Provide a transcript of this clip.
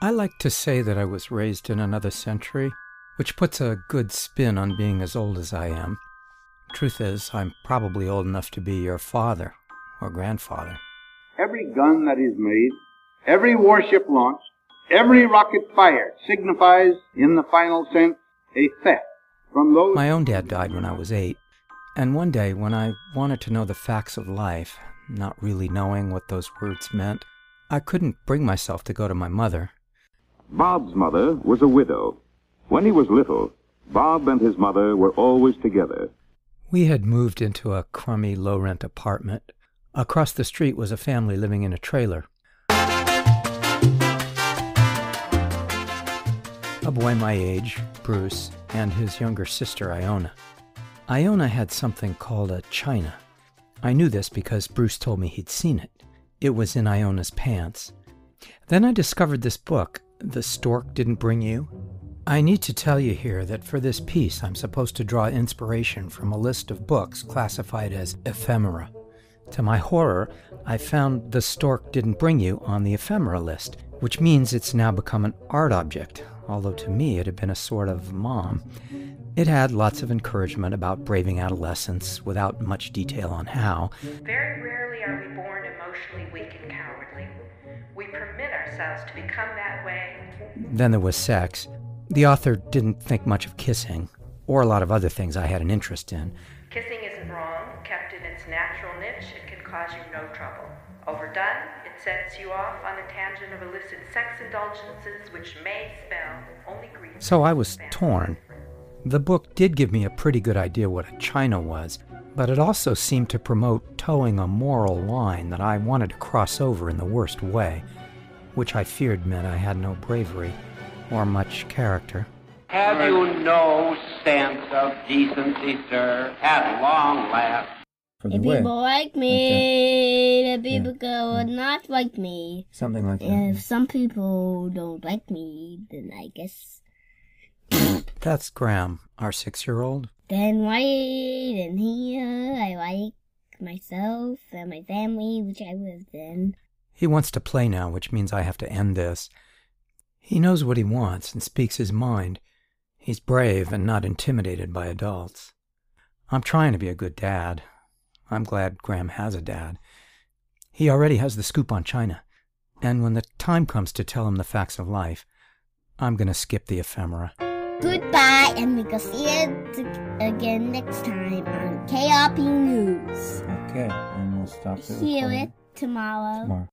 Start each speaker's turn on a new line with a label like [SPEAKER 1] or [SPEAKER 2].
[SPEAKER 1] I like to say that I was raised in another century, which puts a good spin on being as old as I am. Truth is, I'm probably old enough to be your father or grandfather.
[SPEAKER 2] Every gun that is made, every warship launched, every rocket fired signifies, in the final sense, a theft from those.
[SPEAKER 1] My own dad died when I was eight, and one day when I wanted to know the facts of life, not really knowing what those words meant, I couldn't bring myself to go to my mother.
[SPEAKER 3] Bob's mother was a widow. When he was little, Bob and his mother were always together.
[SPEAKER 1] We had moved into a crummy low rent apartment. Across the street was a family living in a trailer. A boy my age, Bruce, and his younger sister, Iona. Iona had something called a china. I knew this because Bruce told me he'd seen it. It was in Iona's pants. Then I discovered this book, The Stork Didn't Bring You. I need to tell you here that for this piece I'm supposed to draw inspiration from a list of books classified as ephemera. To my horror, I found The Stork Didn't Bring You on the ephemera list, which means it's now become an art object, although to me it had been a sort of mom. It had lots of encouragement about braving adolescence without much detail on how.
[SPEAKER 4] Very rarely we born emotionally weak and cowardly. We permit ourselves to become that way.
[SPEAKER 1] Then there was sex. The author didn't think much of kissing, or a lot of other things I had an interest in.
[SPEAKER 4] Kissing isn't wrong. Kept in its natural niche, it can cause you no trouble. Overdone, it sets you off on a tangent of illicit sex indulgences which may spell only grief.
[SPEAKER 1] So I was torn. The book did give me a pretty good idea what a china was, but it also seemed to promote toeing a moral line that I wanted to cross over in the worst way, which I feared meant I had no bravery or much character.
[SPEAKER 5] Have you no sense of decency, sir, at long last?
[SPEAKER 6] For
[SPEAKER 7] The people like me, the people go not like me.
[SPEAKER 6] Something like that.
[SPEAKER 7] And if some people don't like me, then I guess
[SPEAKER 1] That's Graham, our six year old.
[SPEAKER 7] then right in here I like myself and my family, which I lived in.
[SPEAKER 1] He wants to play now, which means I have to end this. He knows what he wants and speaks his mind. He's brave and not intimidated by adults. I'm trying to be a good dad. I'm glad Graham has a dad. He already has the scoop on China. And when the time comes to tell him the facts of life, I'm going to skip the ephemera.
[SPEAKER 7] Goodbye, and we will see you again next time on KRP News.
[SPEAKER 6] Okay, and we'll stop it.
[SPEAKER 7] Hear it tomorrow.
[SPEAKER 6] tomorrow.